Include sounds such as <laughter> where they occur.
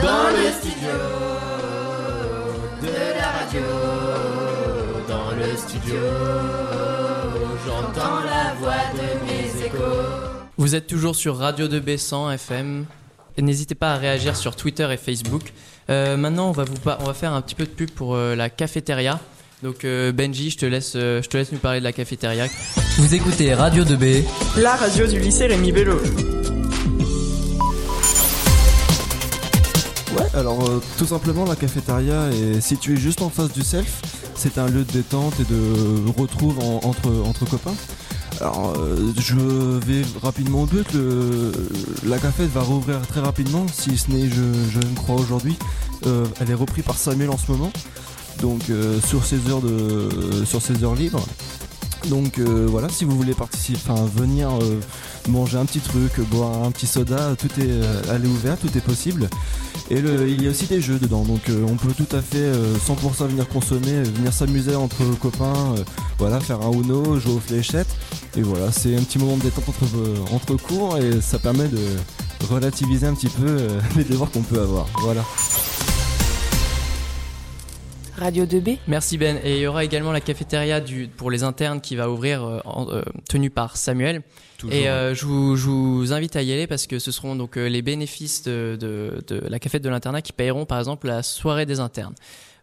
studio, de la radio, dans le studio, j'entends la voix de mes échos. Vous êtes toujours sur Radio 2B 100 FM. Et N'hésitez pas à réagir sur Twitter et Facebook. Euh, maintenant, on va, vous on va faire un petit peu de pub pour euh, la cafétéria. Donc euh, Benji, je te, laisse, euh, je te laisse nous parler de la cafétéria. Vous écoutez Radio 2B. La radio du lycée Rémi Bello. Alors euh, tout simplement la cafétéria est située juste en face du self. C'est un lieu de détente et de retrouve en- entre, copains. Alors euh, je vais rapidement au but, le- la cafette va rouvrir très rapidement, si ce n'est je, ne crois aujourd'hui. Euh, elle est reprise par Samuel en ce moment, donc sur ses heures de sur ses heures libres. Donc voilà, si vous voulez participer, enfin venir manger un petit truc, boire un petit soda, tout est euh, elle est ouvert, tout est possible. Et il y a aussi des jeux dedans, donc euh, on peut tout à fait euh, 100% venir consommer, euh, venir s'amuser entre copains, euh, voilà, faire un Uno, jouer aux fléchettes. Et voilà, c'est un petit moment de détente entre, euh, entre cours et ça permet de relativiser un petit peu euh, <laughs> les devoirs qu'on peut avoir. Voilà. Radio 2B. Merci Ben. Et il y aura également la cafétéria du, pour les internes qui va ouvrir, euh, en- euh, tenue par Samuel. Et euh, je, vous, je vous invite à y aller parce que ce seront donc euh, les bénéfices de, de, de la cafette de l'internat qui paieront par exemple la soirée des internes.